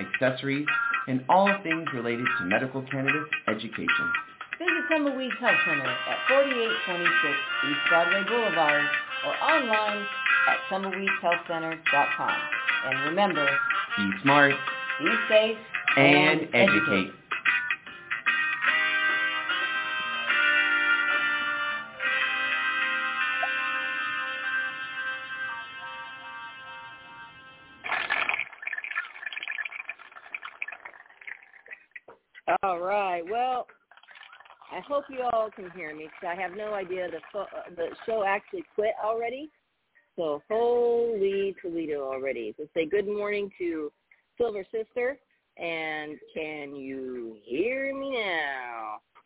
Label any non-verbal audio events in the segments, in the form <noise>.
accessories, and all things related to medical cannabis education. Visit Tumbleweeds Health Center at 4826 East Broadway Boulevard or online at tumbleweedshealthcenter.com. And remember, Be smart be safe and educate. All hope you all can hear me because I have no idea the fo- uh, the show actually quit already. So holy Toledo already. So say good morning to Silver Sister. And can you hear me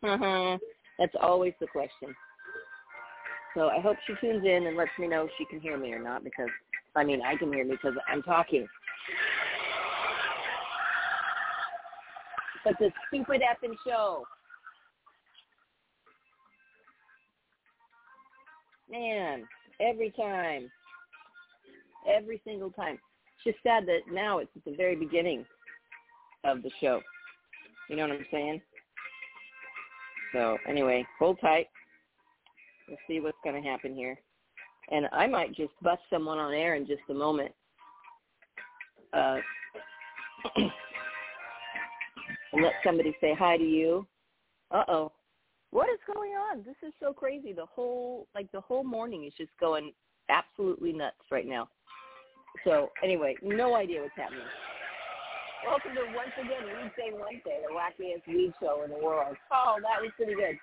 now? <laughs> That's always the question. So I hope she tunes in and lets me know if she can hear me or not because, I mean, I can hear me because I'm talking. But the stupid effing show. Man, every time. Every single time. It's just sad that now it's at the very beginning of the show. You know what I'm saying? So anyway, hold tight. We'll see what's going to happen here. And I might just bust someone on air in just a moment. Uh, <clears throat> and let somebody say hi to you. Uh-oh. What is going on? This is so crazy. The whole, like the whole morning is just going absolutely nuts right now. So anyway, no idea what's happening. Welcome to once again Weedsday Wednesday, the wackiest weed show in the world. Oh, that was pretty good.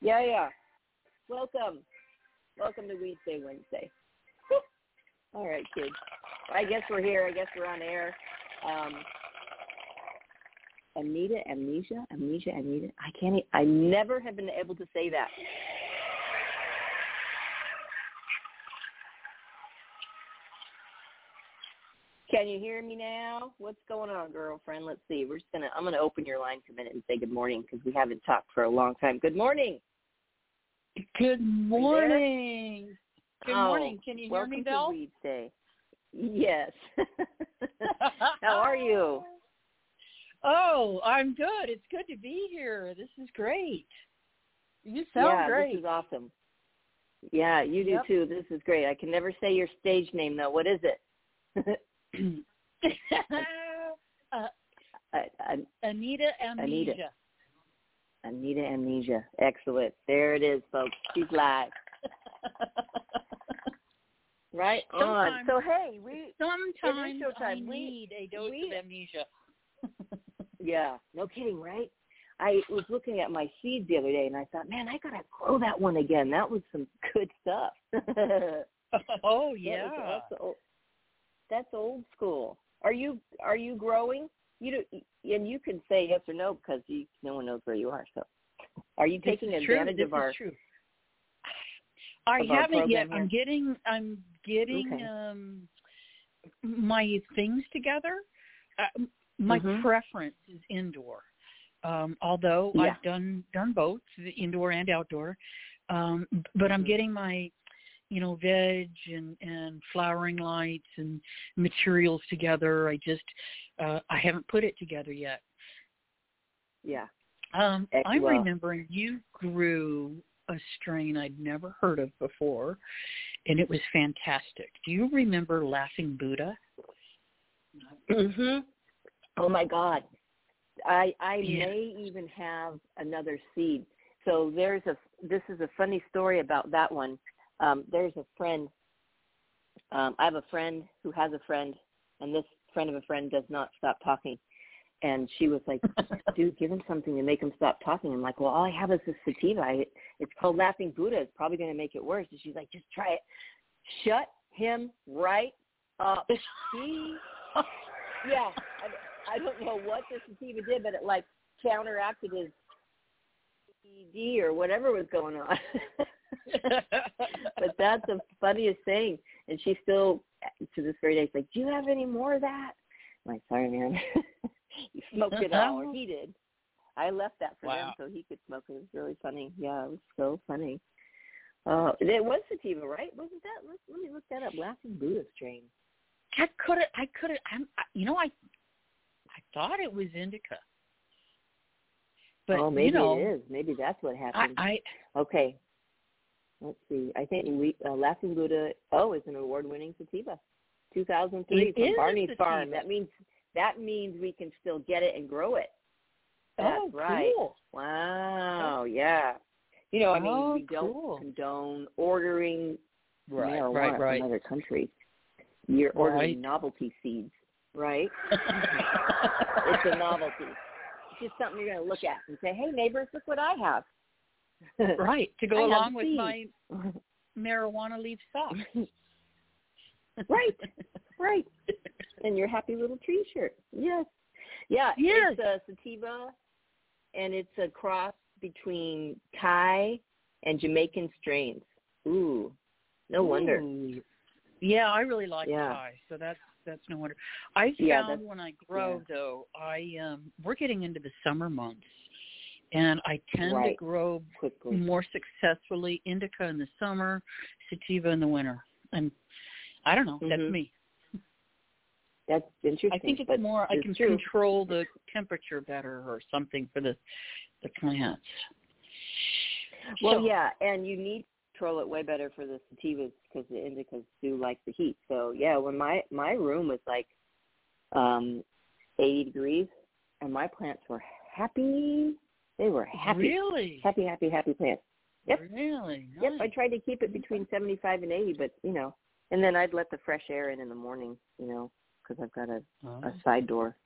Yeah, yeah. Welcome. Welcome to Weedsday Wednesday. All right, kids. I guess we're here. I guess we're on air. Um, Anita, amnesia, amnesia, amnesia. I can't. e- I never have been able to say that. Can you hear me now? What's going on, girlfriend? Let's see. We're just gonna. I'm gonna open your line for a minute and say good morning because we haven't talked for a long time. Good morning. Good morning. Good Oh, morning. Can you hear welcome me, to Belle? Weed Day. <laughs> Yes. <laughs> How are you? <laughs> Oh, I'm good. It's good to be here. This is great. You sound yeah, great. this is awesome. Yeah, you do Yep. too. This is great. I can never say your stage name though. What is it? <laughs> uh, <laughs> I, I, Anita Amnesia. Anita. Anita Amnesia. Excellent. There it is, folks. She's live. <laughs> Right on. Sometimes- So hey, we Sometimes I showtime. We- need a dose we- of amnesia. Yeah, no kidding, right? I was looking at my seeds the other day and I thought, man, I gotta grow that one again. That was some <laughs> good stuff. <laughs> oh <laughs> That yeah. was- that's, old, that's old school. Are you are you growing? You do, and you can say yes or no because you, no one knows where you are. So, are you taking true. advantage This of our? is true. I haven't yet. program I'm getting I'm getting Okay. um my things together. Uh, my Mhm. preference is indoor. Um although Yeah. I've done done both, the indoor and outdoor. Um but I'm Mhm. getting my you know veg and and flowering lights and materials together. I just uh I haven't put it together yet. Yeah. Um, Eh, I'm well- remembering you grew a strain I'd never heard of before, and it was fantastic. Do you remember Laughing Buddha? Mm Mhm. Oh my God, I I Yeah. may even have another seed. So there's a this is a funny story about that one. Um, there's a friend. Um, I have a friend who has a friend, and this friend of a friend does not stop talking. And she was like, <laughs> "Dude, give him something to make him stop talking." I'm like, "Well, all I have is this sativa. I, it's called Laughing Buddha. It's probably going to make it worse." And she's like, "Just try it." Shut him right up. He, <laughs> yeah. I, I don't know what the sativa did, but it like counteracted his ED or whatever was going on. <laughs> but that's the funniest thing. And she still, to this very day, is like, "Do you have any more of that?" I'm like, "Sorry, man, <laughs> you smoked it all." Or he did. I left that for Wow. him so he could smoke it. It was really funny. Yeah, it was so funny. Uh, it was sativa, right? Wasn't that? Let, let me look that up. Laughing Buddha strain. I could have. I could have. I'm. I- You know, I. I thought it was indica. But oh, maybe you know, it is. Maybe that's what happened. I Okay. Let's see. I think we, uh, Laughing Buddha, oh, is an award-winning sativa. 2003 from Barney's Farm. That means that means we can still get it and grow it. That's oh, right. cool. Wow. Yeah. You know, I mean, Oh, we don't cool. condone ordering Right, marijuana right, right. from other countries. You're ordering Right. novelty seeds, right? <laughs> it's a novelty. It's just something you're going to look at and say, "Hey, neighbors, look what I have." <laughs> right to go have along with seeds. my marijuana leaf socks. <laughs> Right. right. And your happy little tree shirt. Yes. Yeah, Yes. it's a sativa and it's a cross between Thai and Jamaican strains. Ooh. No wonder. Yeah, I really like Yeah. Thai, so that's that's no wonder. I Yeah, found that's- when I grow though, I um we're getting into the summer months, and I tend to grow Quickly. more successfully indica in the summer, sativa in the winter. And I don't know, that's Mhm. me. That's interesting. I think it's but more I can true. control the temperature better or something for the the plants. Well, So- yeah, and you need control it way better for the sativas because the indicas do like the heat. So yeah, when my my room was like um 80 degrees, and my plants were happy. They were happy, Really? happy, happy, happy plants. Yep. Really? Yep, I tried to keep it between 75 and 80, but you know, and then I'd let the fresh air in in the morning, you know, because I've got a, Oh. a side door,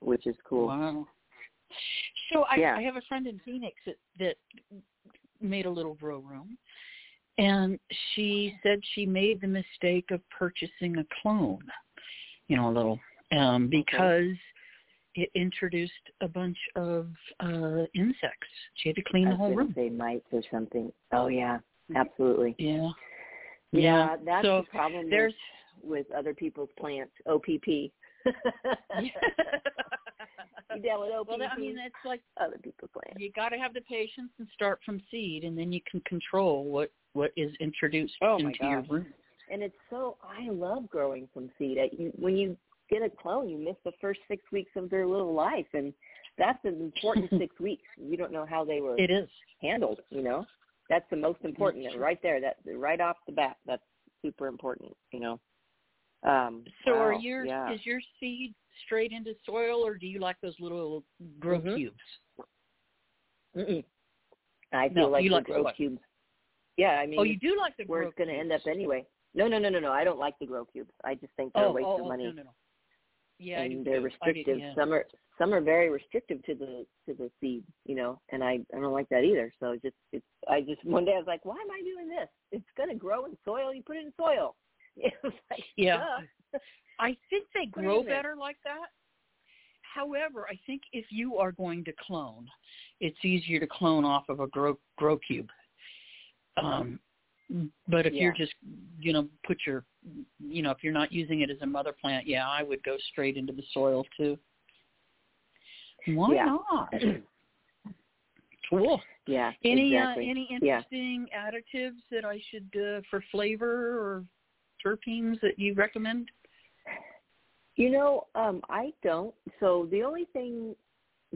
which is cool. Wow. So I, Yeah. I have a friend in Phoenix that, that made a little grow room, and she said she made the mistake of purchasing a clone, you know, a little, um, because it introduced a bunch of uh insects. She had to clean the whole room. say mites or something. Oh yeah, absolutely. Yeah. Yeah, that's so the problem with, there's with other people's plants. OPP. <laughs> you deal with well, that, I mean, it's like other people's plants. you got to have the patience and start from seed, and then you can control what what is introduced Oh, into your room. And it's so I love growing from seed. I, you, when you get a clone, you miss the first six weeks of their little life, and that's an important <laughs> six weeks. You don't know how they were It is. handled. You know, that's the most important. right there, that right off the bat, that's super important. You know. Um, So are your yeah. is your seed straight into soil, or do you like those little grow Mhm. cubes? Mm-mm. I No, feel like you the like grow what? cubes. Yeah, I mean, oh, you do like the where it's going to end up anyway. No, no, no, no, no. I don't like the grow cubes. I just think they're Oh, a waste oh, of oh, money. no, no, no. Yeah, and they're too. I do, restrictive. yeah. Some are some are very restrictive to the to the seed, you know, and I I don't like that either. So just it's I just <laughs> one day I was like, why am I doing this? It's gonna grow in soil. You put it in soil. <laughs> It was like, Yeah. duh. I think they grow better like that. However, I think if you are going to clone, it's easier to clone off of a grow grow cube. Um, but if you're just, you know, put your, you know, if you're not using it as a mother plant, yeah, I would go straight into the soil too. Why Yeah. not? <clears throat> Cool. yeah. Any exactly. uh, any Yeah. interesting additives that I should uh, for flavor or terpenes that you recommend? You know, um, I don't. So the only thing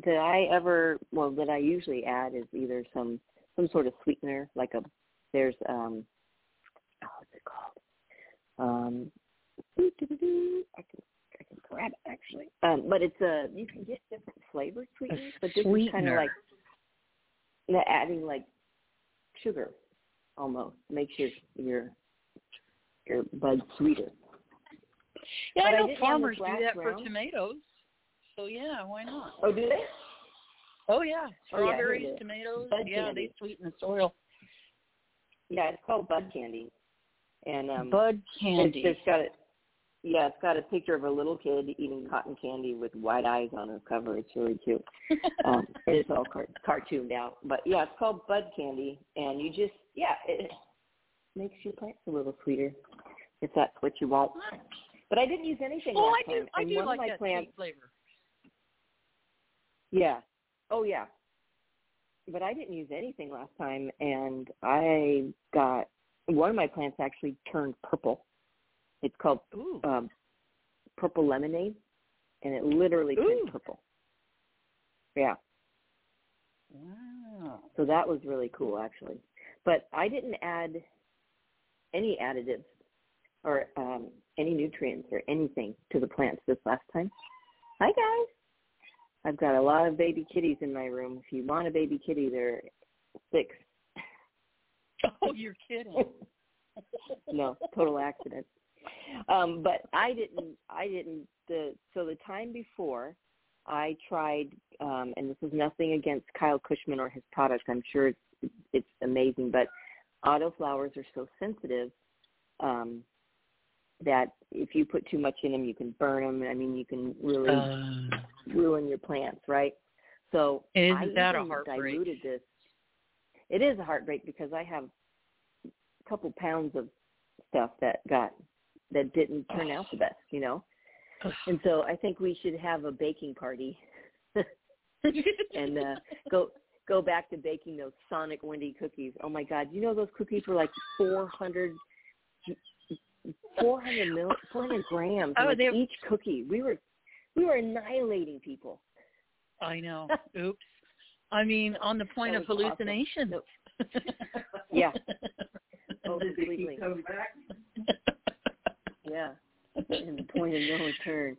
that I ever, well, that I usually add is either some some sort of sweetener, like a there's um, oh, what's it called? Um, doo-doo-doo-doo. I can grab it actually. Um, but it's a you can get different flavor sweeteners, but this is kind of like you know, adding like sugar almost makes your your your bud sweeter. Yeah, But I I know didn't farmers do that for round. tomatoes. So yeah, why not? Oh, do they? Oh yeah, Oh, yeah, strawberries, tomatoes. Bud yeah, candy. they sweeten the soil. Yeah, it's called bud candy, and um, Bud it's, candy. it's got a yeah, it's got a picture of a little kid eating cotton candy with white eyes on her cover. It's really cute. <laughs> um, it's all car- cartooned out. But yeah, it's called bud candy, and you just yeah, it makes your plants a little sweeter if that's what you want. But I didn't use anything well, last I do. time. I and do like that plants, sweet flavor. yeah, oh yeah. But I didn't use anything last time, and I got one of my plants actually turned purple. It's called Ooh. um, purple lemonade, and it literally Ooh. turned purple. Yeah. Wow. So that was really cool, actually. But I didn't add any additives or um, any nutrients or anything to the plants this last time. Hi, guys. I've got a lot of baby kitties in my room. If you want a baby kitty, they're six. <laughs> Oh, you're kidding. <laughs> no, total accident. Um, but I didn't. I didn't. The so the time before, I tried, um, and this is nothing against Kyle Kushman or his product. I'm sure it's it's amazing, but autoflowers are so sensitive um, that if you put too much in them, you can burn them. I mean, you can really Uh, ruin your plants, right? So Isn't I that a heartbreak? diluted this. It is a heartbreak because I have a couple pounds of stuff that got that didn't turn out the best, you know. <sighs> And so I think we should have a baking party <laughs> and uh go go back to baking those Sonic Wendy cookies. Oh my God, you know those cookies were like four hundred 400 mil, 400 grams Oh, like they- each cookie. We were we were annihilating people. I know. <laughs> Oops. I mean, on the point of was awesome. hallucination. <laughs> Yeah. Oh, completely. keep coming back? Yeah. And the point of no return.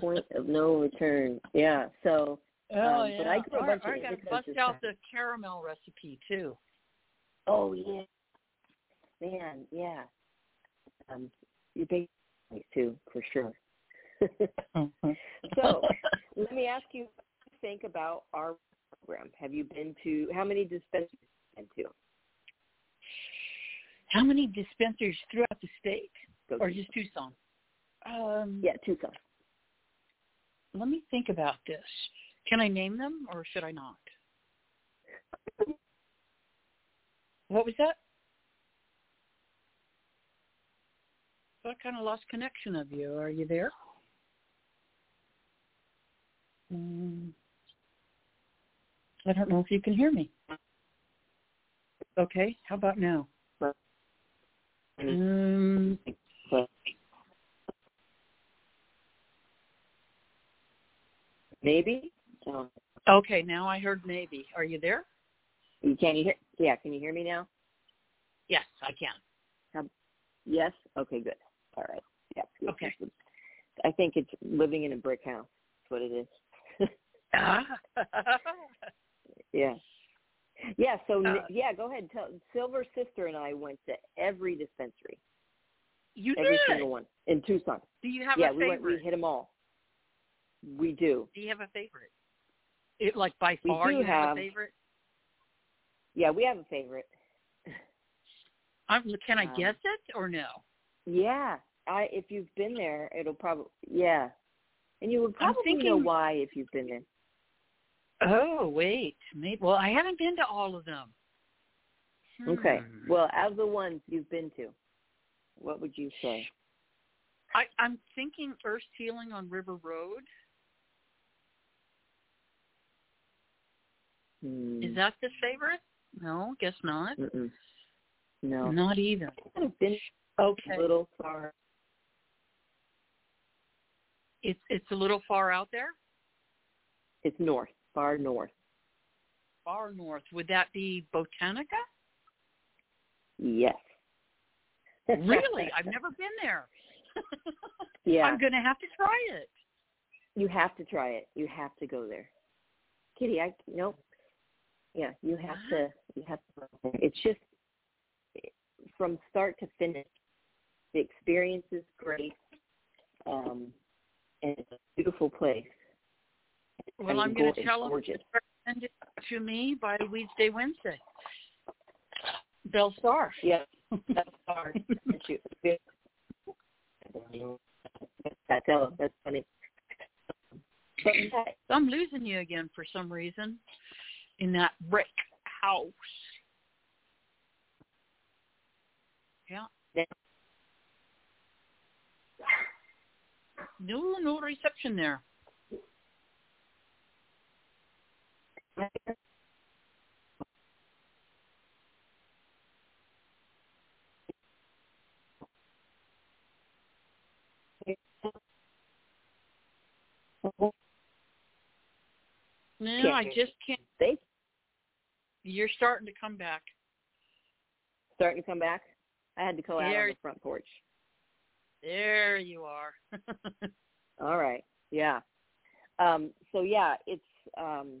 Point of no return. Yeah. So Oh Um, yeah. but I grew a Or- bunch or of I gotta bust out the caramel recipe too. oh yeah. Man, yeah. Um you bake too, for sure. <laughs> so let me ask you what you think about our program. Have you been to how many dispensaries have you been to? How many dispensaries throughout the state, Go or just Tucson? Um, yeah, Tucson. Let me think about this. Can I name them, or should I not? <laughs> What was that? I kind of lost connection of you. Are you there? Mm, I don't know if you can hear me. Okay, how about now? Um, Maybe? Okay, now I heard maybe. Are you there? can you hear yeah, can you hear me now? Yes, I can. Yes? Okay, good. All right. Yeah. Okay. I think it's living in a brick house. That's what it is. <laughs> yeah. Yeah, so Uh, yeah, go ahead. Tell Silver Sister and I went to every dispensary, you every did. single one in Tucson. Do you have yeah, a we went. We favorite? hit them all. We do. Do you have a favorite? It like by We far do you have, have- a favorite? Yeah, we have a favorite. I'm, can I Um, guess it or no? Yeah, I if you've been there, it'll probably yeah, and you would probably know thinking- why if you've been there. Oh wait, maybe. Well, I haven't been to all of them. Okay. Hmm. Well, out of the ones you've been to, what would you say? I, I'm thinking Earth Healing on River Road. Hmm. Is that the favorite? No, guess not. Mm-mm. No. Not either. I've been Okay. a little far. It's it's a little far out there. It's north, far north. Far north. Would that be Botanica? Yes. Really? I've <laughs> never been there. <laughs> Yeah. I'm going to have to try it. You have to try it. You have to go there. Kitty, I nope. Yeah, you have to you have to go there. It's just from start to finish. The experience is great. Um and it's a beautiful place. Well, And I'm going to tell them gorgeous. to send it to me by Wednesday, Wednesday. Bell Star. Yeah, that's hard. That's that's funny. I'm losing you again for some reason in that brick house. Yeah. Yeah. No, no reception there. No, I just can't. they You're starting to come back. starting to come back. I had to go out on the front porch. There you are. <laughs> All right. Yeah. Um, so yeah, it's um,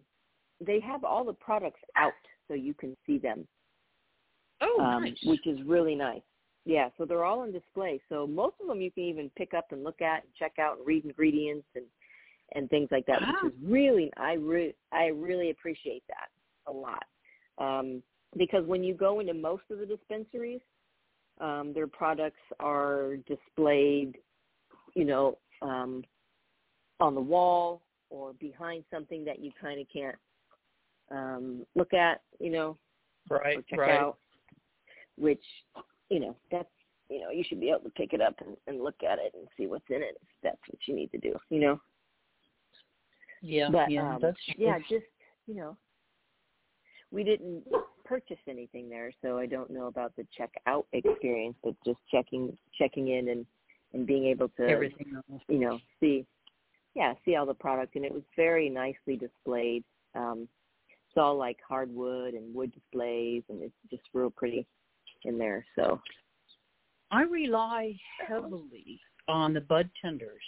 they have all the products out so you can see them, oh, um, nice. which is really nice. Yeah, so they're all on display. So most of them you can even pick up and look at and check out and read ingredients and and things like that, Wow. which is really I re- I really appreciate that a lot. Um, because when you go into most of the dispensaries, um, their products are displayed, you know, um, on the wall or behind something that you kind of can't um, look at, you know, right, or check right. out, which, you know, that's, you know, you should be able to pick it up and, and look at it and see what's in it if that's what you need to do, you know. Yeah, But yeah, um, that's yeah, just you know, we didn't purchase anything there, so I don't know about the checkout experience, but just checking checking in and and being able to everything else. you know see yeah see all the product and it was very nicely displayed. Um, it's all like hardwood and wood displays, and it's just real pretty in there. So I rely heavily on the bud tenders,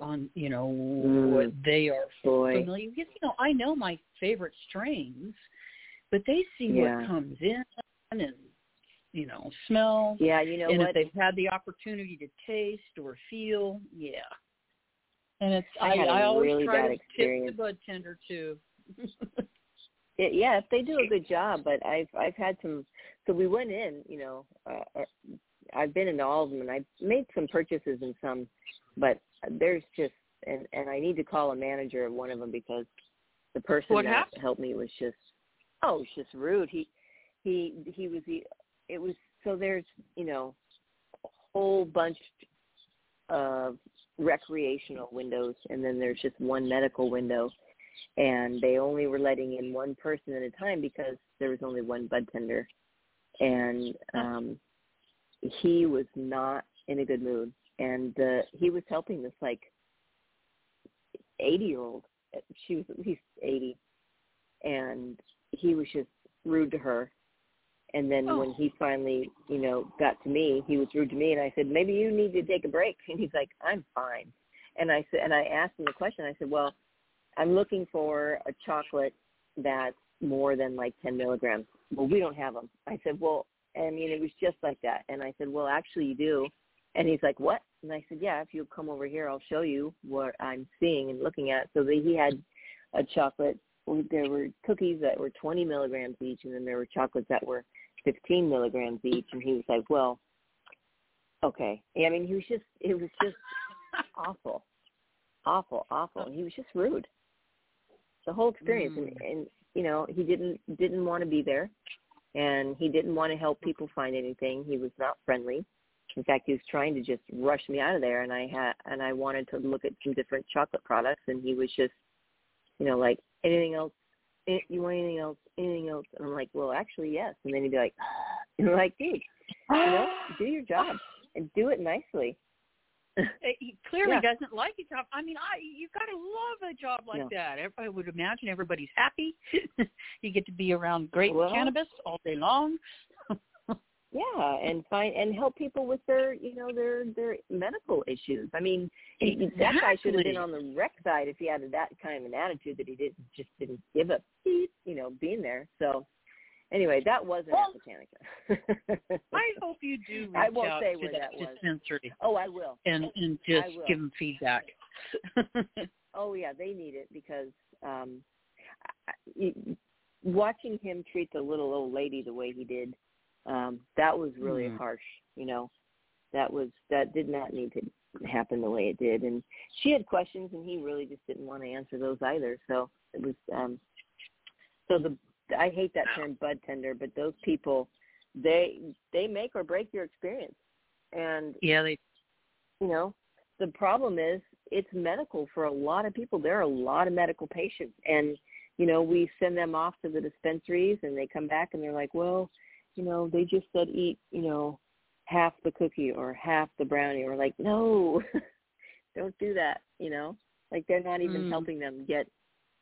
on you know what they are boy, familiar. Because you know I know my favorite strains, but they see Yeah. what comes in and you know smell, yeah, you know and what? if they've had the opportunity to taste or feel, yeah. And it's I I, I always really try to tip the bud tender too. <laughs> it, yeah, if they do a good job, but I've I've had some. So we went in, you know, uh, uh, I've been into all of them, and I've made some purchases in some, but there's just and and I need to call a manager of one of them because the person What that happened? helped me was just oh, was just rude. He he he was the it was so there's you know a whole bunch of recreational windows, and then there's just one medical window and they only were letting in one person at a time because there was only one bud tender. And um he was not in a good mood. And uh he was helping this like 80 year old she was at least 80 and he was just rude to her and then Oh. when he finally you know got to me he was rude to me and i said maybe you need to take a break <laughs> and he's like i'm fine and i said and i asked him the question i said well I'm looking for a chocolate that's more than like 10 milligrams. Well, we don't have them. I said, well, I mean, it was just like that. And I said, well, actually you do. And he's like, what? And I said, yeah, if you come over here, I'll show you what I'm seeing and looking at. So that he had a chocolate. There were cookies that were 20 milligrams each, and then there were chocolates that were 15 milligrams each. And he was like, well, okay. I mean, he was just, it was just awful, awful, awful. And he was just rude the whole experience and, mm. and you know he didn't didn't want to be there and he didn't want to help people find anything he was not friendly in fact he was trying to just rush me out of there and i had and i wanted to look at some different chocolate products and he was just you know like anything else Eh, you want anything else anything else and i'm like well actually yes and then he'd be like <gasps> and I'm like dude you know <gasps> do your job and do it nicely he clearly Yeah. doesn't like a job. I mean, I you've got to love a job like that. I would imagine everybody's happy. <laughs> you get to be around great Well- cannabis all day long. Yeah, and find and help people with their, you know, their their medical issues. I mean, exactly. that guy should have been on the rec side if he had that kind of an attitude that he didn't just didn't give up, you know, being there. So, anyway, that wasn't well, Botanica. I <laughs> hope you do reach I won't out say to where that, that was. dispensary oh, I will. and and just give them feedback. <laughs> Oh yeah, they need it because um I- watching him treat the little old lady the way he did, um, that was really Mm. harsh. You know, that was that did not need to happen the way it did. And she had questions, and he really just didn't want to answer those either. So it was. um So the I hate that term bud tender, but those people, they they make or break your experience. And yeah, they you know, the problem is it's medical for a lot of people. There are a lot of medical patients and you know, we send them off to the dispensaries and they come back and they're like, Well, you know, they just said eat, you know, half the cookie or half the brownie. We're like, No, <laughs> don't do that, you know? Like they're not even Mm. helping them get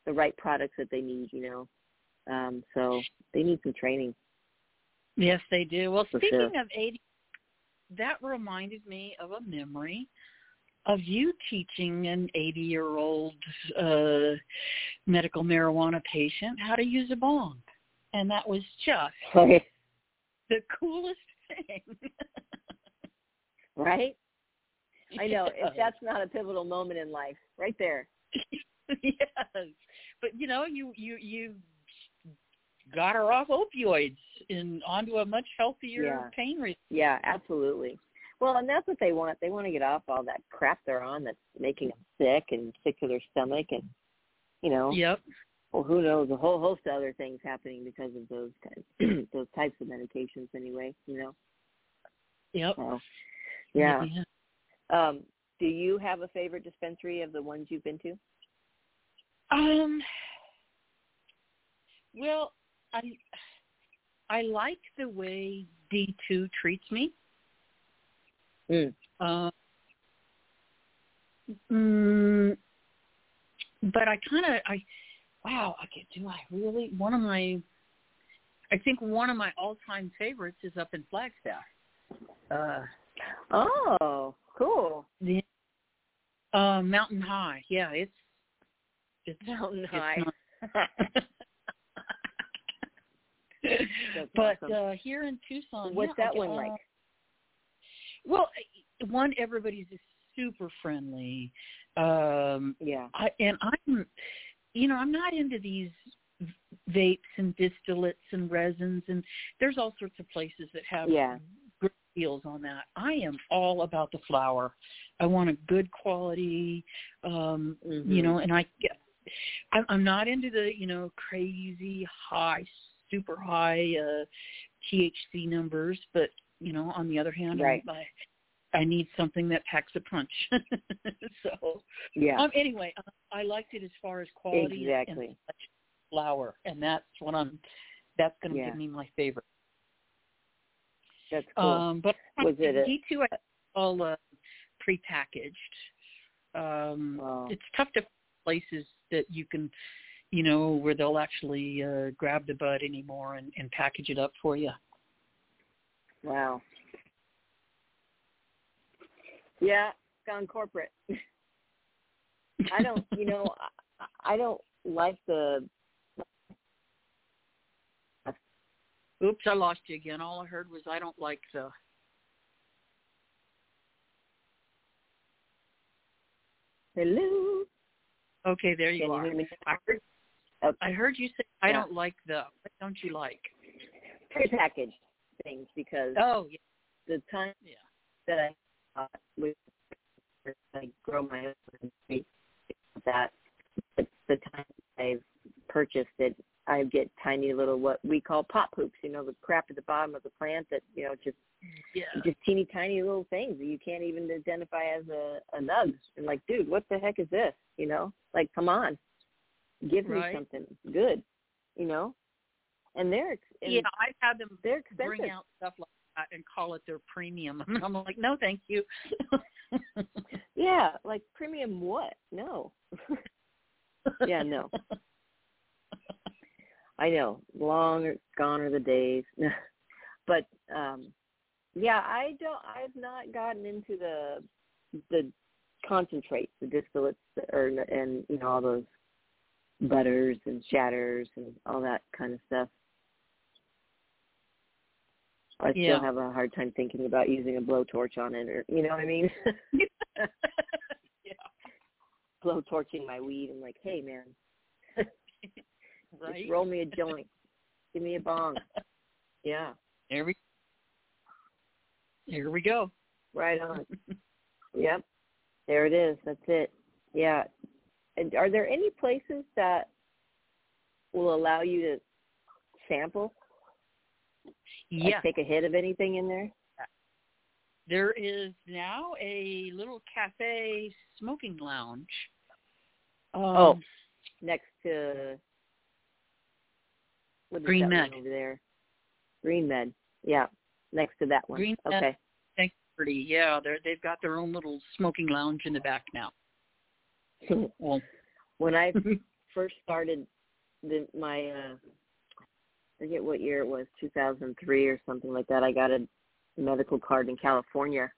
the right products that they need, you know. Um, so they need some training. Yes, they do. Well, For speaking sure. of 80, that reminded me of a memory of you teaching an 80-year-old uh, medical marijuana patient how to use a bong. And that was just? <laughs> the coolest thing. <laughs> right? I know. Yes. If that's not a pivotal moment in life, right there. yes. But you know, you you you got her off opioids and onto a much healthier Yeah. pain relief. Yeah, absolutely. Well, and that's what they want. They want to get off all that crap they're on that's making them sick and sick to their stomach, and you know, Yep. Well, who knows, a whole host of other things happening because of those types, <clears throat> those types of medications. Anyway, you know. Yep. So, yeah. Um, do you have a favorite dispensary of the ones you've been to? Um. Well, I I like the way D two treats me. Mm. Uh, mm, but I kind of I wow okay do I really one of my I think one of my all time favorites is up in Flagstaff. Uh, Oh, cool. the uh, Mountain High. Yeah, it's it's Mountain it's High. <laughs> but awesome. uh here in Tucson, What's yeah, that one uh, like? Well, one everybody's just super friendly, um, Yeah. I, and I'm, you know, I'm not into these vapes and distillates and resins, and there's all sorts of places that have Yeah. great deals on that. I am all about the flower. I want a good quality, um, Mhm. you know, and I, I'm I'm not into the you know crazy high, super high uh, THC numbers, but you know, on the other hand, Right. I, I need something that packs a punch. <laughs> so Yeah. um, anyway, uh, I liked it as far as quality and- Exactly. and flower, and that's what I'm. That's going to Yeah. give me my favorite. That's cool. Um, but Was it a- D two I all uh, prepackaged. Um, Wow. It's tough to places that you can, you know, where they'll actually uh, grab the bud anymore and, and package it up for you. Wow. Yeah, gone corporate. I don't, <laughs> you know, I, I don't like the. Oops, I lost you again. All I heard was I don't like the. Hello. Okay, there you Can you are. hear me? I heard, Okay. I heard you say I Yeah. don't like the. What don't you like? Prepackaged things because Oh, yeah. the time Yeah. that I uh, with I grow my own that the, the time I've purchased it, I get tiny little what we call pop poops. You know, the crap at the bottom of the plant that you know just Yeah. just teeny tiny little things that you can't even identify as a, a nugs. And like, dude, what the heck is this? You know, like, come on, give me something good. You know, and they're and Yeah, I've had them they're expensive. bring out stuff like and call it their premium. <laughs> And I'm like, no, thank you. <laughs> Yeah, like premium what? No. <laughs> Yeah, no. I know. Long gone are the days. but um Yeah, I don't. I've not gotten into the the concentrates, the distillates, or and you know all those butters and shatters and all that kind of stuff. I still Yeah. have a hard time thinking about using a blowtorch on it, or you know what I mean. <laughs> yeah. <laughs> Blowtorching my weed. I'm like, hey man, <laughs> Right. just roll me a joint, give me a bong. Yeah, There we. Here we go. right on. yep, there it is. That's it. Yeah. And are there any places that will allow you to sample? Like take a hit of anything in there? There is now a little cafe smoking lounge. Um, Oh. Next to what is Green Med. over there? Green Med. Yeah, next to that one. Green Med. okay. Thank pretty. Yeah, they're they've got their own little smoking lounge in the back now. So, <laughs> well, when I <laughs> first started the, my uh forget what year it was, 2003 or something like that. I got a medical card in California.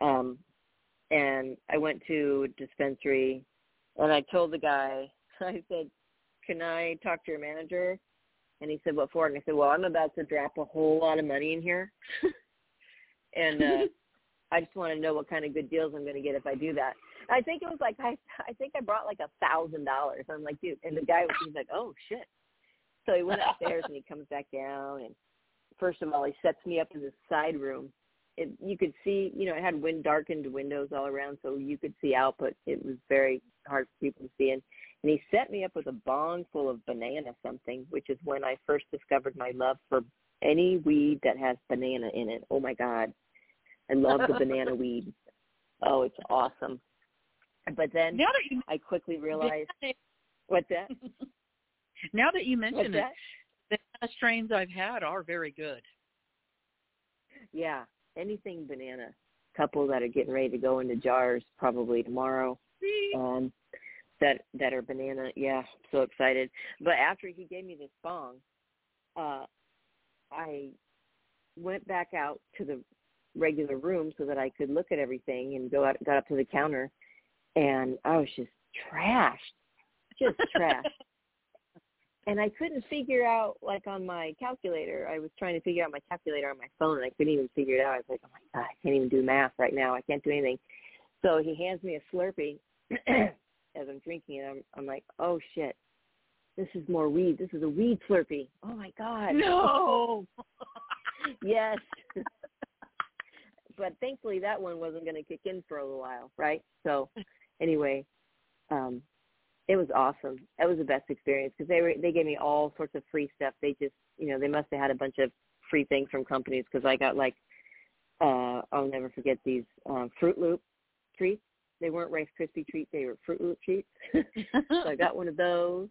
Um and I went to a dispensary and I told the guy, <laughs> I said, "Can I talk to your manager?" And he said, "What for?" And I said, "Well, I'm about to drop a whole lot of money in here." <laughs> and uh <laughs> I just want to know what kind of good deals I'm going to get if I do that. I think it was like I I think I brought like a thousand dollars. I'm like, dude, and the guy was he's like, oh shit. So he went upstairs <laughs> and he comes back down and first of all he sets me up in this side room. It, you could see, you know, it had wind darkened windows all around, so you could see out, but it was very hard for people to see. And, and he set me up with a bong full of banana something, which is when I first discovered my love for any weed that has banana in it. Oh my god, I love the banana <laughs> weed. Oh, it's awesome. But then now that you I quickly realized what that <laughs> now that you what's mention it, that? the banana strains I've had are very good. Yeah, anything banana. Couple that are getting ready to go into jars probably tomorrow. Um, that that are banana. Yeah, so excited. But after he gave me this bong, uh, I went back out to the regular room so that I could look at everything and go out. Got up to the counter, and I was just trashed, just trashed. <laughs> and I couldn't figure out like on my calculator. I was trying to figure out my calculator on my phone, and I couldn't even figure it out. I was like, oh my god, I can't even do math right now. I can't do anything. So he hands me a Slurpee <clears throat> as I'm drinking it. I'm, I'm like, oh shit, this is more weed. This is a weed Slurpee. Oh my god. No. <laughs> yes. but thankfully that one wasn't going to kick in for a little while, right? So anyway, um it was awesome. That was the best experience because they were they gave me all sorts of free stuff. They just, you know, they must have had a bunch of free things from companies because I got like uh I'll never forget these um Fruit Loop treats. They weren't Rice Krispie treats, they were Fruit Loop treats. <laughs> so I got one of those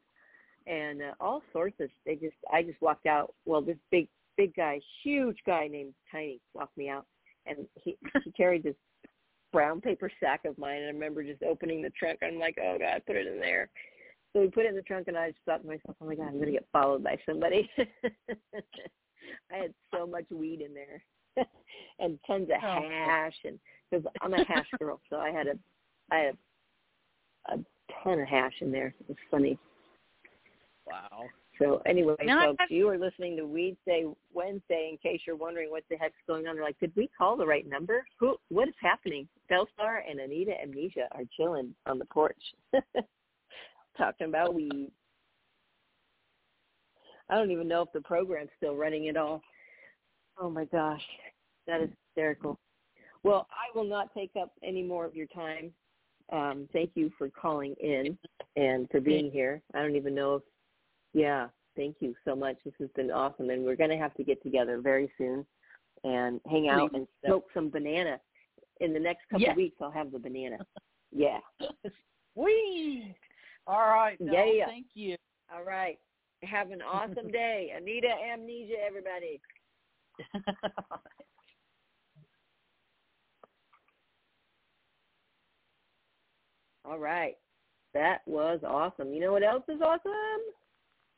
and uh, all sorts of they just I just walked out well this big big guy, huge guy named Tiny walked me out and he he carried this brown paper sack of mine and I remember just opening the trunk and I'm like, Oh God, put it in there. So we put it in the trunk and I just thought to myself, Oh my God, I'm gonna get followed by somebody <laughs> I had so much weed in there. <laughs> and tons of Oh. hash and because I'm a hash <laughs> girl, so I had a I had a, a ton of hash in there. It was funny. wow. So anyway, Now I folks, have- you are listening to Weed Day Wednesday. In case you're wondering what the heck's going on, they're like, did we call the right number? Who? What is happening? Bellstar and Anita Amnesia are chilling on the porch, <laughs> talking about weed. I don't even know if the program's still running at all. Oh my gosh, that is hysterical. Well, I will not take up any more of your time. Um, thank you for calling in and for being here. I don't even know if yeah, thank you so much. This has been awesome, and we're going to have to get together very soon and hang out Please. and smoke some banana. In the next couple Yes. of weeks, I'll have the banana. <laughs> Yeah. Wee. All right. Belle, Yeah. Thank you. All right. Have an awesome <laughs> day. Anita Amnesia, everybody. <laughs> All right. That was awesome. You know what else is awesome?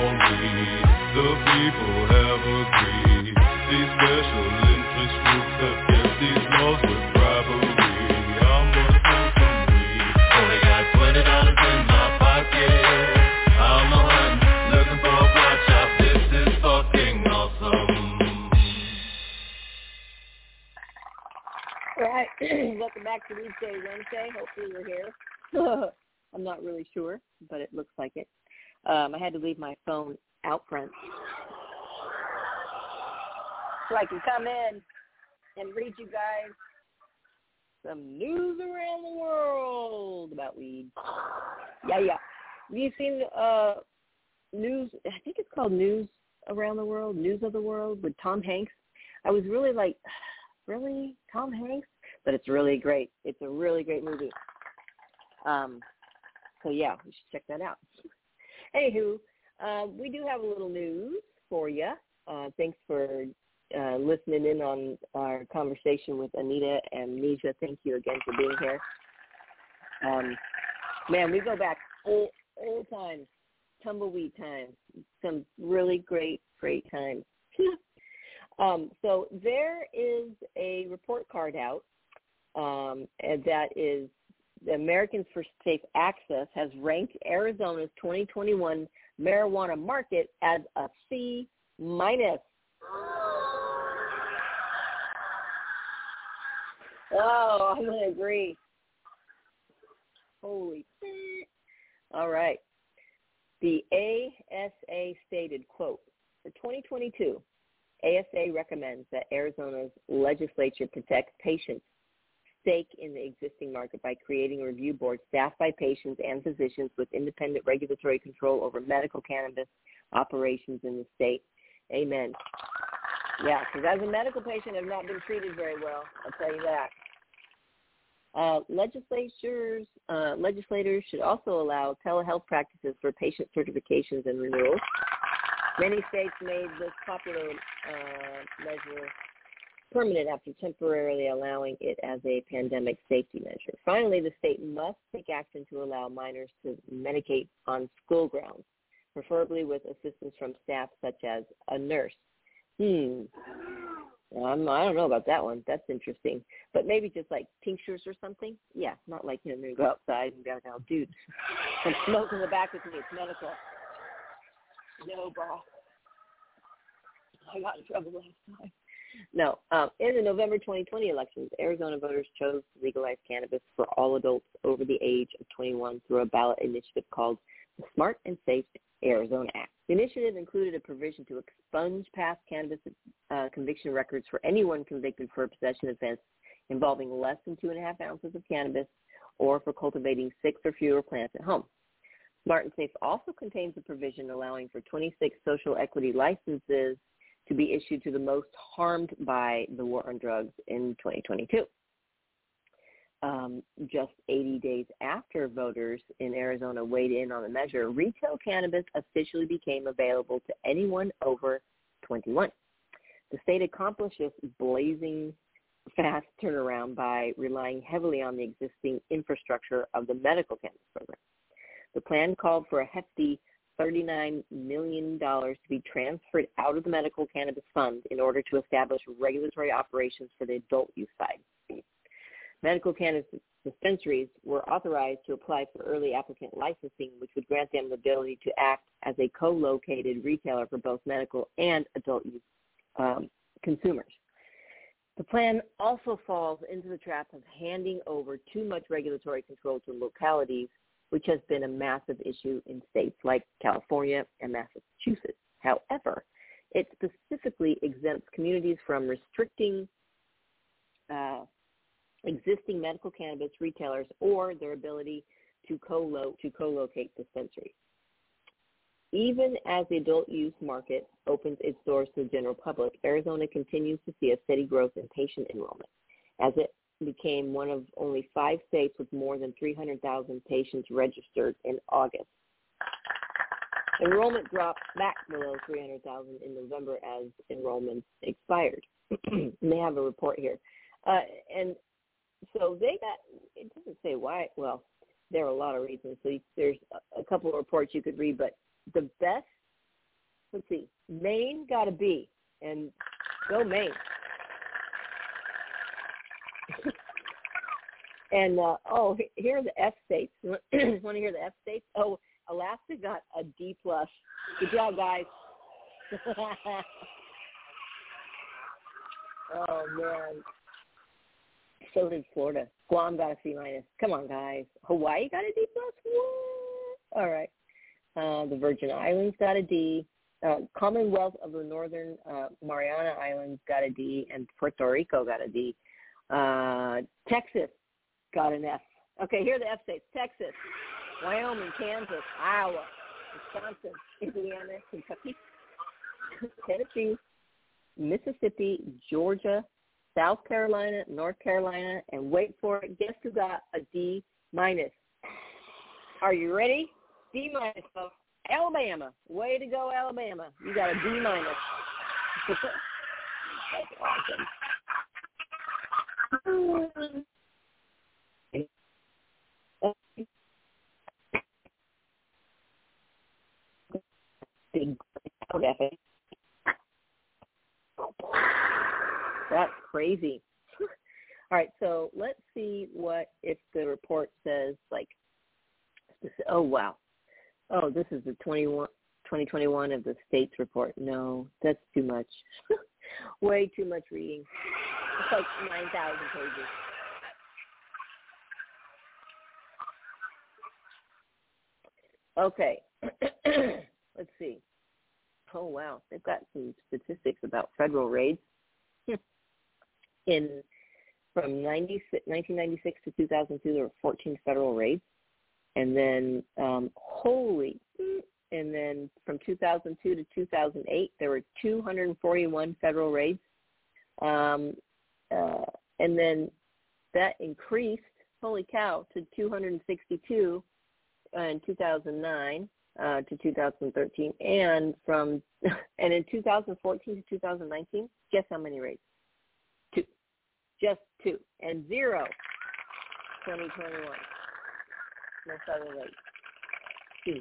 The people. These special interest groups have these laws with bribery. I'm weed. Only got twenty dollars in my pocket. I'm looking for a pot. This is fucking awesome. Right. <clears throat> Welcome back to Weedsday Wednesday. Hopefully you're here. <laughs> I'm not really sure, but it looks like it. Um, I had to leave my phone out front so I can come in and read you guys some news around the world about weed. Yeah, yeah. Have you seen uh news? I think it's called News Around the World, News of the World with Tom Hanks. I was really like, <sighs> really Tom Hanks? But it's really great. It's a really great movie. Um, so yeah, we should check that out. Anywho, uh, we do have a little news for you. Uh, thanks for uh, listening in on our conversation with Anita and Nisha. Thank you again for being here. Um, man, we go back old, old times, tumbleweed times, some really great, great times. <laughs> um, so there is a report card out um, and that is the Americans for Safe Access has ranked Arizona's 2021 marijuana market as a C minus. Oh, I'm gonna agree. Holy. All right. The ASA stated, quote, for 2022, ASA recommends that Arizona's legislature protect patients' stake in the existing market by creating a review board staffed by patients and physicians with independent regulatory control over medical cannabis operations in the state. Amen. Yeah, because as a medical patient, I've not been treated very well. I'll tell you that. Uh, legislatures, uh, legislators should also allow telehealth practices for patient certifications and renewals. Many states made this popular uh, measure permanent after temporarily allowing it as a pandemic safety measure. Finally, the state must take action to allow minors to medicate on school grounds, preferably with assistance from staff such as a nurse. Hmm. Um, I don't know about that one. That's interesting. But maybe just like tinctures or something. Yeah, not like you know, you go outside and go now, dude, some smoke in the back with me. It's medical. No, bro. I got in trouble last time. No. Um, in the November 2020 elections, Arizona voters chose to legalize cannabis for all adults over the age of 21 through a ballot initiative called the Smart and Safe Arizona Act. The initiative included a provision to expunge past cannabis uh, conviction records for anyone convicted for a possession offense involving less than two and a half ounces of cannabis or for cultivating six or fewer plants at home. Smart and Safe also contains a provision allowing for 26 social equity licenses to be issued to the most harmed by the war on drugs in 2022. Um, just 80 days after voters in Arizona weighed in on the measure, retail cannabis officially became available to anyone over 21. The state accomplished this blazing fast turnaround by relying heavily on the existing infrastructure of the medical cannabis program. The plan called for a hefty $39 million to be transferred out of the medical cannabis fund in order to establish regulatory operations for the adult use side. Medical cannabis dispensaries were authorized to apply for early applicant licensing, which would grant them the ability to act as a co-located retailer for both medical and adult use um, consumers. The plan also falls into the trap of handing over too much regulatory control to localities which has been a massive issue in states like California and Massachusetts. However, it specifically exempts communities from restricting uh, existing medical cannabis retailers or their ability to co to co-locate dispensaries. Even as the adult use market opens its doors to the general public, Arizona continues to see a steady growth in patient enrollment. As it became one of only five states with more than 300,000 patients registered in August. Enrollment dropped back below 300,000 in November as enrollments expired. <clears throat> they have a report here. Uh, and so they got, it doesn't say why, well, there are a lot of reasons. So there's a couple of reports you could read, but the best, let's see, Maine got a B, and go Maine. <laughs> and uh, oh, here are the F states. <clears throat> Want to hear the F states? Oh, Alaska got a D plus. Good job, guys. <laughs> oh man. So did Florida. Guam got a C minus. Come on, guys. Hawaii got a D plus. What? All right. Uh, the Virgin Islands got a D. Uh, Commonwealth of the Northern uh, Mariana Islands got a D, and Puerto Rico got a D. Uh, Texas got an F. Okay, here are the F states. Texas, Wyoming, Kansas, Iowa, Wisconsin, Indiana, Kentucky, <laughs> Tennessee, Mississippi, Georgia, South Carolina, North Carolina, and wait for it, guess who got a D minus? Are you ready? D minus, folks. Alabama. Way to go, Alabama. You got a D minus. <laughs> That's awesome. That's crazy. All right, so let's see what if the report says like, oh wow, oh this is the 21, 2021 of the states report. No, that's too much. <laughs> Way too much reading. It's like 9,000 pages. Okay. <clears throat> Let's see. Oh, wow. They've got some statistics about federal raids <laughs> in from 90, 1996 to 2002, there were 14 federal raids. And then, um, holy, and then from 2002 to 2008, there were 241 federal raids, um, uh, and then that increased, holy cow, to 262 in 2009 uh, to 2013, and from <laughs> and in 2014 to 2019, guess how many raids? Two, just two, and zero. 2021, no federal raids. Two.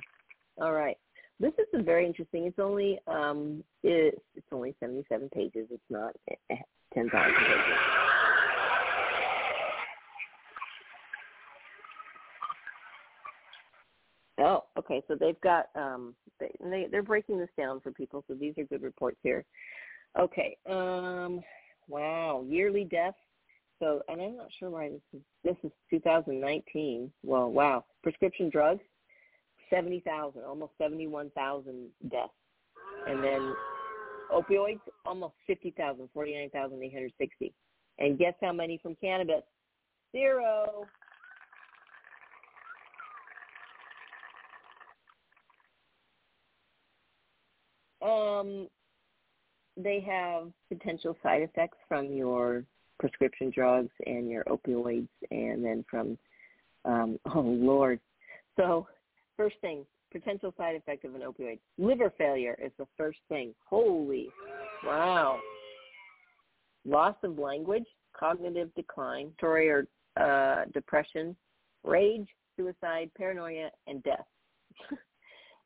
All right. This is very interesting. It's only um, it's, it's only 77 pages. It's not eh, eh, 10,000 pages. Oh, okay. So they've got um, they, they they're breaking this down for people. So these are good reports here. Okay. Um, wow. Yearly deaths. So, and I'm not sure why this is. This is 2019. Well, wow. Prescription drugs, 70,000, almost 71,000 deaths, and then opioids, almost 50,000, 49,860. And guess how many from cannabis? Zero. Um, they have potential side effects from your prescription drugs and your opioids, and then from um, <laughs> oh lord. So first thing, potential side effect of an opioid, liver failure is the first thing. Holy, wow! Loss of language, cognitive decline, story or uh, depression, rage, suicide, paranoia, and death. <laughs>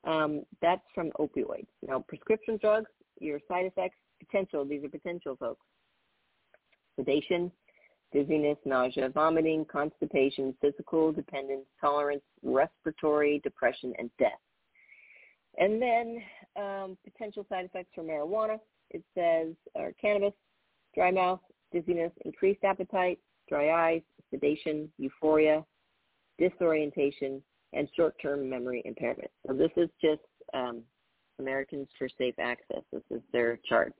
Um, that's from opioids. Now, prescription drugs, your side effects, potential, these are potential, folks. Sedation, dizziness, nausea, vomiting, constipation, physical dependence, tolerance, respiratory, depression, and death. And then um, potential side effects for marijuana, it says, or cannabis, dry mouth, dizziness, increased appetite, dry eyes, sedation, euphoria, disorientation, and short-term memory impairment. So this is just um, Americans for Safe Access. This is their chart.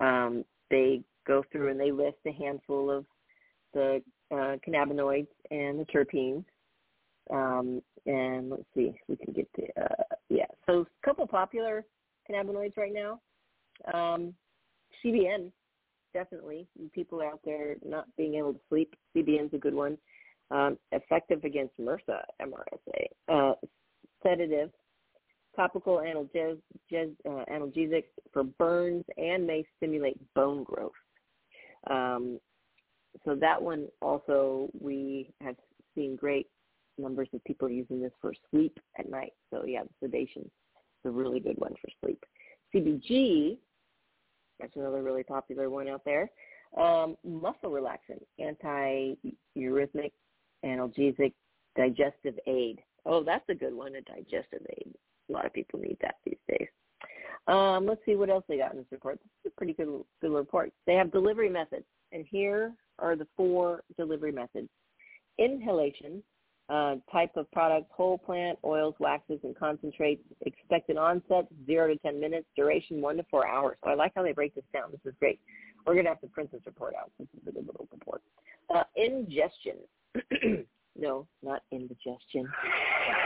Um, they go through and they list a handful of the uh, cannabinoids and the terpenes. Um, and let's see we can get the uh, yeah. So a couple popular cannabinoids right now. Um, CBN, definitely. People out there not being able to sleep, CBN's a good one um, effective against MRSA, MRSA, uh, sedative, topical analges, uh, analgesic for burns and may stimulate bone growth. Um, so that one also we have seen great numbers of people using this for sleep at night. So yeah, sedation is a really good one for sleep. CBG, that's another really popular one out there. Um, muscle relaxant, anti-eurythmic analgesic, digestive aid. Oh, that's a good one, a digestive aid. A lot of people need that these days. Um, let's see what else they got in this report. This is a pretty good, good report. They have delivery methods, and here are the four delivery methods. Inhalation, uh, type of product, whole plant, oils, waxes, and concentrates. Expected onset, 0 to 10 minutes. Duration, 1 to 4 hours. So I like how they break this down. This is great. We're going to have to print this report out. This is a good little report. Uh, ingestion, <clears throat> no, not indigestion.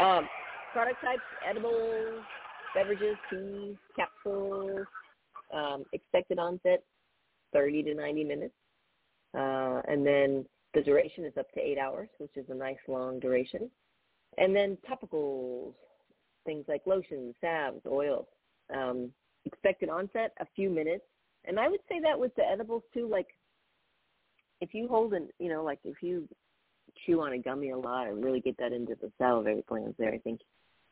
Um, product types, edibles, beverages, teas, capsules, um, expected onset, 30 to 90 minutes. Uh, and then the duration is up to eight hours, which is a nice long duration. And then topicals, things like lotions, salves, oils. Um, expected onset, a few minutes. And I would say that with the edibles too, like if you hold an, you know, like if you chew on a gummy a lot or really get that into the salivary glands there, I think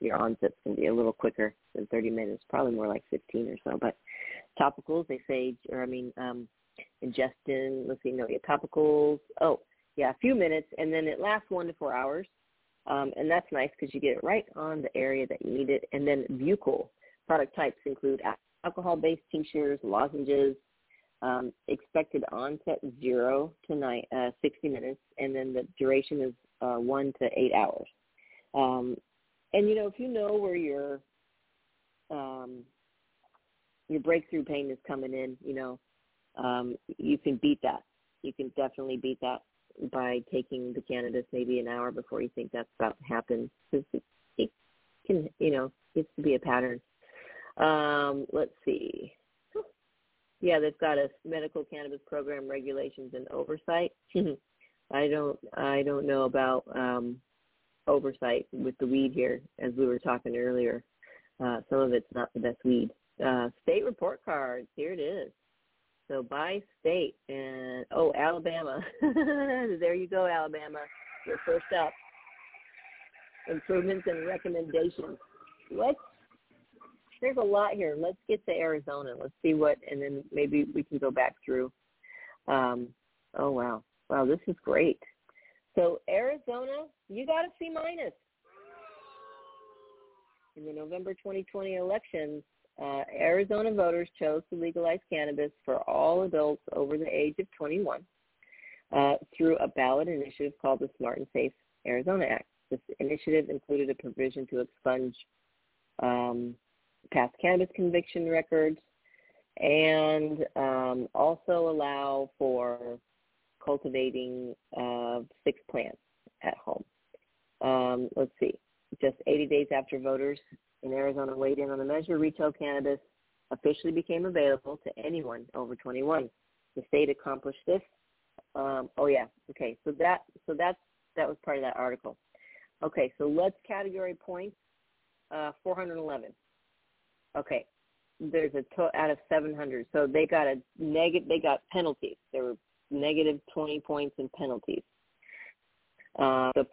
your onsets can be a little quicker than 30 minutes, probably more like 15 or so. But topicals, they say, or I mean, um, ingestion, let's see, no, yeah, topicals, oh, yeah, a few minutes, and then it lasts one to four hours. Um, and that's nice because you get it right on the area that you need it. And then buccal product types include alcohol-based tinctures, lozenges, um, expected onset zero to nine, uh, 60 minutes, and then the duration is uh, one to eight hours. Um, and you know, if you know where your um, your breakthrough pain is coming in, you know, um, you can beat that. You can definitely beat that by taking the cannabis maybe an hour before you think that's about to happen. It, can, you know, gets to be a pattern. Um, let's see. Yeah, they've got a medical cannabis program regulations and oversight. <laughs> I don't I don't know about um, oversight with the weed here, as we were talking earlier. Uh, some of it's not the best weed. Uh, state report cards, here it is. So by state, and oh, Alabama. <laughs> there you go, Alabama. You're first up. Improvements and recommendations. Let's. There's a lot here. Let's get to Arizona. Let's see what, and then maybe we can go back through. Um, oh wow, wow, this is great. So Arizona, you got a C minus in the November 2020 elections. Uh, Arizona voters chose to legalize cannabis for all adults over the age of 21 uh, through a ballot initiative called the Smart and Safe Arizona Act. This initiative included a provision to expunge um, past cannabis conviction records and um, also allow for cultivating uh, six plants at home. Um, let's see. Just 80 days after voters in Arizona weighed in on the measure, retail cannabis officially became available to anyone over 21. The state accomplished this. Um, oh yeah, okay. So that so that's that was part of that article. Okay, so let's category points. Uh, 411. Okay, there's a to- out of 700. So they got a negative. They got penalties. There were negative 20 points in penalties. Uh, the,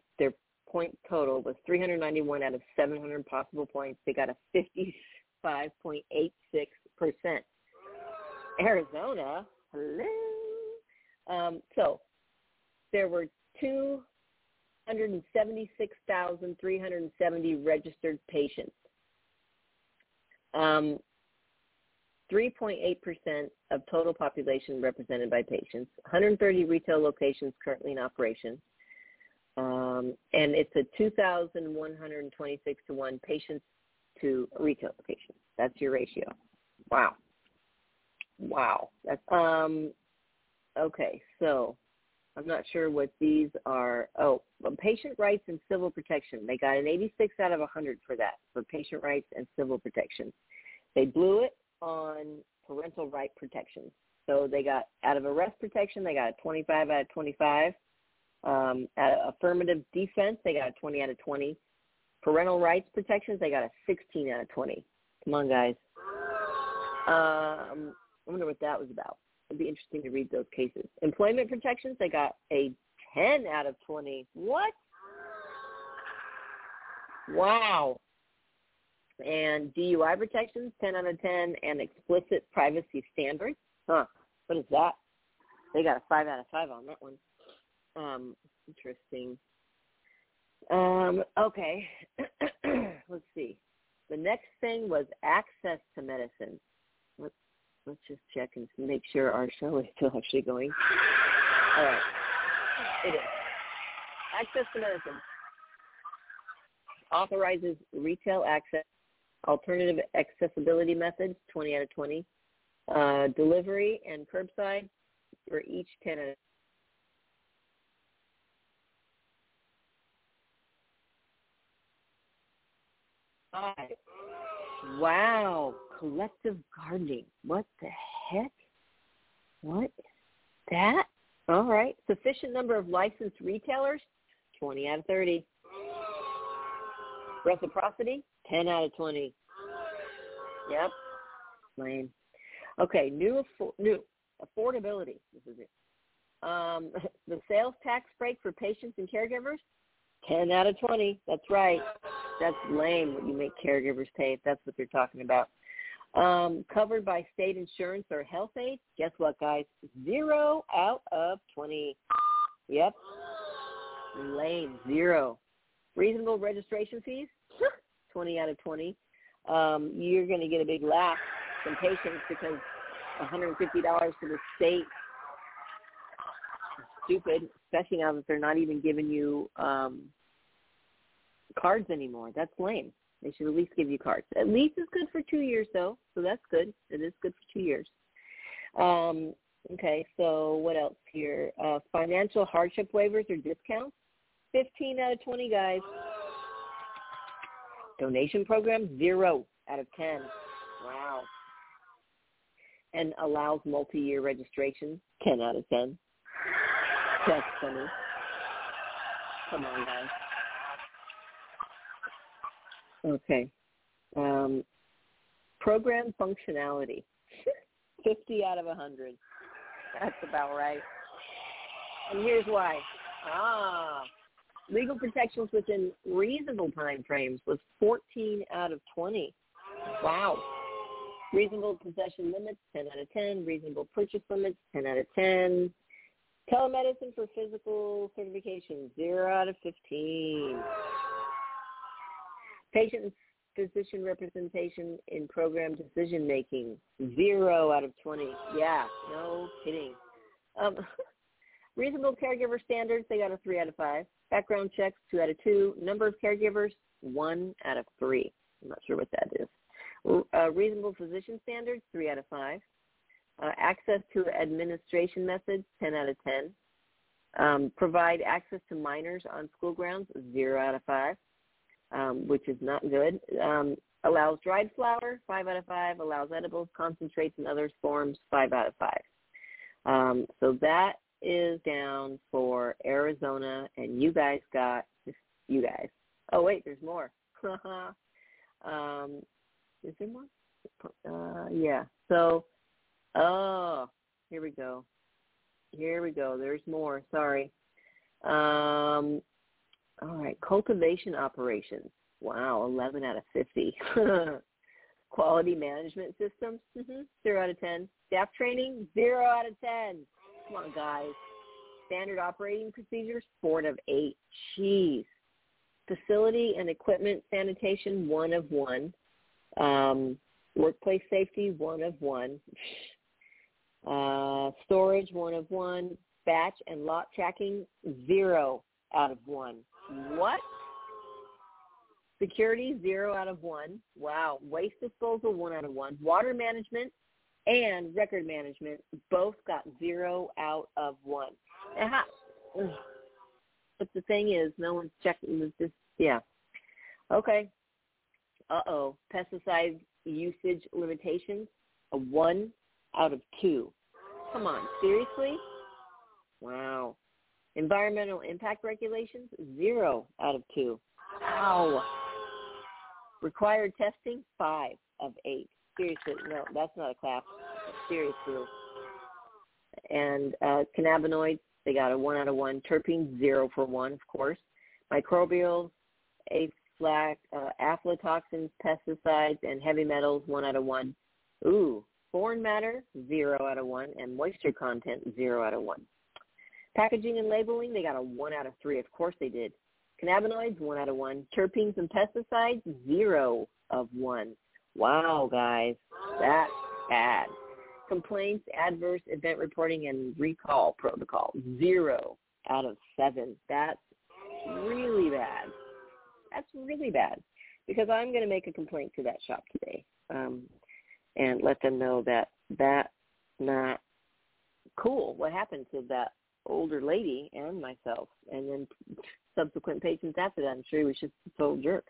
point total was 391 out of 700 possible points. They got a 55.86%. Arizona, hello. Um, so there were 276,370 registered patients. Um, 3.8% of total population represented by patients, 130 retail locations currently in operation, um, and it's a 2,126 to 1 patients to retail locations. That's your ratio. Wow. Wow. That's, um, okay, so I'm not sure what these are. Oh, patient rights and civil protection. They got an 86 out of 100 for that, for patient rights and civil protection. They blew it on parental right protection. So they got out of arrest protection, they got a 25 out of 25. Um, affirmative defense, they got a 20 out of 20. Parental rights protections, they got a 16 out of 20. Come on, guys. Um, I wonder what that was about. It'd be interesting to read those cases. Employment protections, they got a 10 out of 20. What? Wow and DUI protections, 10 out of 10, and explicit privacy standards. Huh, what is that? They got a 5 out of 5 on that one. Um, interesting. Um, okay, <clears throat> let's see. The next thing was access to medicine. Let's, let's just check and make sure our show is still actually going. All right, it is. Access to medicine authorizes retail access Alternative accessibility methods, 20 out of 20. Uh, delivery and curbside for each 10 Five. Wow, collective gardening. What the heck? What is That? All right. Sufficient number of licensed retailers? 20 out of 30. Reciprocity? 10 out of 20. Yep. Lame. Okay, new new affordability. This is it. Um, <laughs> the sales tax break for patients and caregivers, 10 out of 20. That's right. That's lame what you make caregivers pay if that's what they're talking about. Um, covered by state insurance or health aid, guess what, guys? Zero out of 20. Yep. Lame. Zero. Reasonable registration fees, <laughs> 20 out of 20, um, you're going to get a big laugh from patients because $150 to the state stupid, especially now that they're not even giving you um, cards anymore. That's lame. They should at least give you cards. At least it's good for two years though, so that's good. It is good for two years. Um, okay, so what else here? Uh, financial hardship waivers or discounts. Fifteen out of twenty guys. Donation program zero out of ten. Wow. And allows multi-year registration. Ten out of ten. That's funny. Come on, guys. Okay. Um, program functionality. <laughs> 50 out of 100. That's about right. And here's why. Ah, legal protections within reasonable time frames was 14 out of 20. Wow. Reasonable possession limits, 10 out of 10. Reasonable purchase limits, 10 out of 10. Telemedicine for physical certification, 0 out of 15. Patient physician representation in program decision making, 0 out of 20. Yeah, no kidding. Um, <laughs> reasonable caregiver standards, they got a 3 out of 5. Background checks, 2 out of 2. Number of caregivers, 1 out of 3. I'm not sure what that is. Uh, reasonable physician standards, 3 out of 5. Uh, access to administration methods, 10 out of 10. Um, provide access to minors on school grounds, 0 out of 5, um, which is not good. Um, allows dried flower, 5 out of 5. Allows edibles, concentrates, and other forms, 5 out of 5. Um, so that is down for Arizona, and you guys got, you guys. Oh, wait, there's more. <laughs> um, is there more? Uh, yeah. So Oh, here we go. Here we go. There's more. Sorry. Um, all right. Cultivation operations. Wow, 11 out of 50. <laughs> Quality management systems, mm-hmm. 0 out of 10. Staff training, 0 out of 10. Come on, guys. Standard operating procedures, 4 out of 8. Jeez. Facility and equipment sanitation, 1 of 1. Um, workplace safety, 1 of 1. <laughs> Uh, storage, one of one. Batch and lot tracking, zero out of one. What? Security, zero out of one. Wow. Waste disposal, one out of one. Water management and record management both got zero out of one. but the thing is, no one's checking this. Yeah. Okay. Uh-oh. Pesticide usage limitations, a one out of two. Come on, seriously? Wow. Environmental impact regulations, zero out of two. Wow. Required testing, five of eight. Seriously, no, that's not a clap. Seriously. And uh, cannabinoids, they got a one out of one. Terpenes, zero for one, of course. Microbials, aflac, uh, aflatoxins, pesticides, and heavy metals, one out of one. Ooh, Foreign matter, zero out of one, and moisture content, zero out of one. Packaging and labeling, they got a one out of three. Of course they did. Cannabinoids, one out of one. Terpenes and pesticides, zero of one. Wow, guys, that's bad. Complaints, adverse event reporting, and recall protocol, zero out of seven. That's really bad. That's really bad because I'm going to make a complaint to that shop today. Um, and let them know that that's not cool. What happened to that older lady and myself, and then subsequent patients after that. I'm sure he was just a total jerk.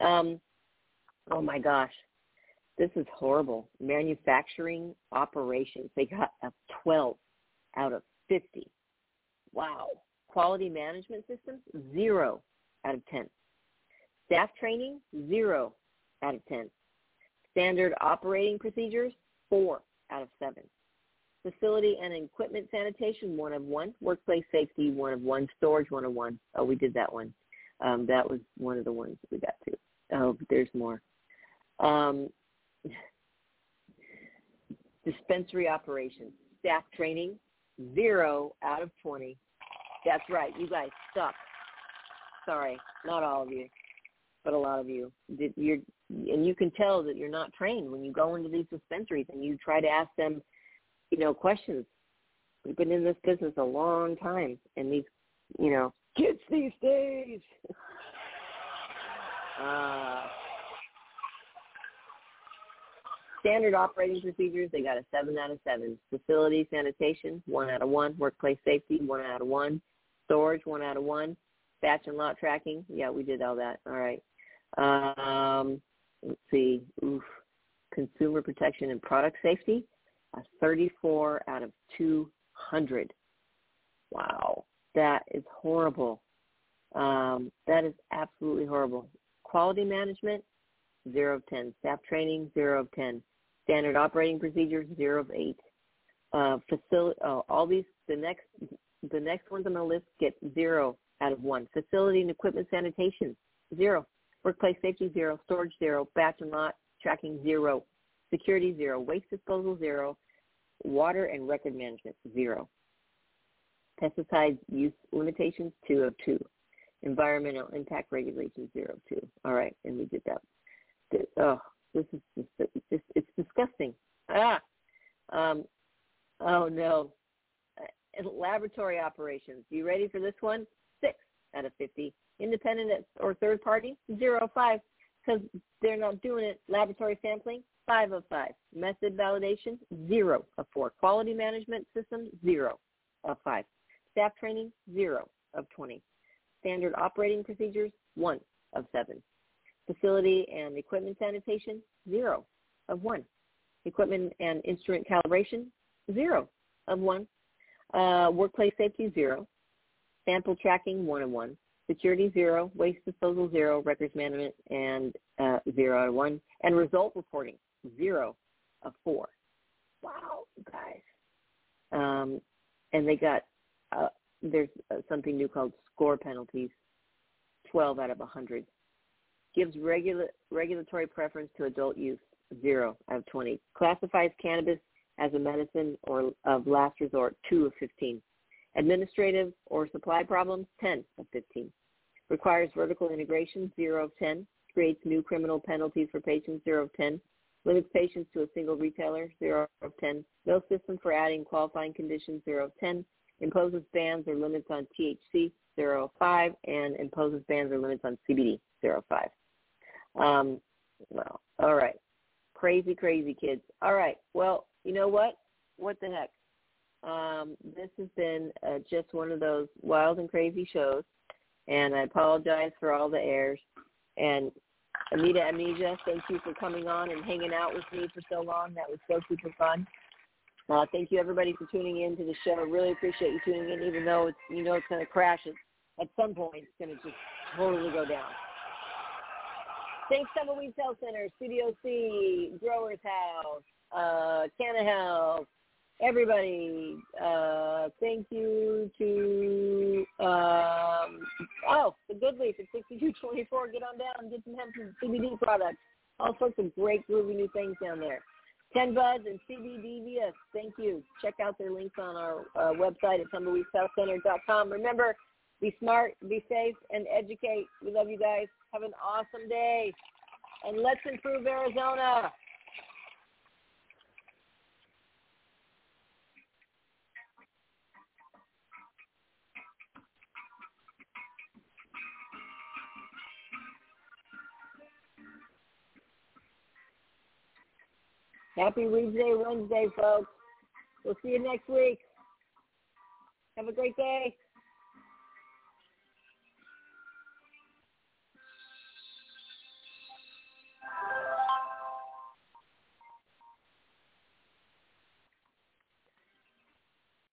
Um, oh my gosh, this is horrible. Manufacturing operations, they got a 12 out of 50. Wow. Quality management systems, zero out of 10. Staff training, zero out of 10. Standard operating procedures, four out of seven. Facility and equipment sanitation, one of one. Workplace safety, one of one. Storage, one of one. Oh, we did that one. Um, that was one of the ones that we got to. Oh, there's more. Um, <laughs> dispensary operations, staff training, zero out of 20. That's right. You guys suck. Sorry, not all of you but a lot of you you're and you can tell that you're not trained when you go into these dispensaries and you try to ask them you know questions we've been in this business a long time and these you know kids these days <laughs> Uh, standard operating procedures, they got a 7 out of 7. Facility sanitation, 1 out of 1. Workplace safety, 1 out of 1. Storage, 1 out of 1. Batch and lot tracking, yeah, we did all that. All right. Um, let's see. Oof. Consumer protection and product safety, a 34 out of 200. Wow, that is horrible. Um, that is absolutely horrible. Quality management, 0 of 10. Staff training, 0 of 10. Standard operating procedures, 0 of 8. Uh, facility, oh, all these, the next, the next ones on the list get 0 out of 1. Facility and equipment sanitation, 0. Workplace safety, 0. Storage, 0. Batch and lot tracking, 0. Security, 0. Waste disposal, 0. Water and record management, 0. Pesticide use limitations, 2 of 2. Environmental impact regulations, 0 of 2. All right, and we did that. Oh, this is just, it's, it's disgusting. Ah, um, oh no. Uh, laboratory operations. You ready for this one? Six out of 50. Independent or third party? Zero five because they're not doing it. Laboratory sampling? Five of five. Method validation? Zero of four. Quality management system? Zero of five. Staff training? Zero of 20. Standard operating procedures? One of seven. Facility and equipment sanitation, zero of one. Equipment and instrument calibration, zero of one. Uh, workplace safety, zero. Sample tracking, one of one. Security, zero. Waste disposal, zero. Records management, and uh, zero out of one. And result reporting, zero of four. Wow, guys. Um, and they got, uh, there's uh, something new called score penalties, 12 out of 100 gives regula- regulatory preference to adult use, 0 out of 20. Classifies cannabis as a medicine or of last resort, 2 of 15. Administrative or supply problems, 10 of 15. Requires vertical integration, 0 of 10. Creates new criminal penalties for patients, 0 of 10. Limits patients to a single retailer, 0 of 10. No system for adding qualifying conditions, 0 of 10. Imposes bans or limits on THC, 0 of 5. And imposes bans or limits on CBD, 0 of 5. Um, well, all right. Crazy, crazy kids. All right. Well, you know what? What the heck? Um, this has been uh, just one of those wild and crazy shows, and I apologize for all the errors. And Anita Amnesia, thank you for coming on and hanging out with me for so long. That was so super fun. Uh, thank you everybody for tuning in to the show. Really appreciate you tuning in, even though it's you know it's going to crash at, at some point. It's going to just totally go down. Thanks, Tumbleweed Health Center, Studio C, Growers House, uh, Canna Health, everybody. Uh, thank you to, um, oh, the Good Leaf at 6224. Get on down and get some hemp CBD products. All sorts of great, groovy new things down there. Ten Buds and CBDVS. Thank you. Check out their links on our uh, website at tumbleweedhealthcenter.com. Remember, be smart, be safe, and educate. We love you guys. Have an awesome day. And let's improve Arizona. Happy Weedsday, Wednesday, folks. We'll see you next week. Have a great day.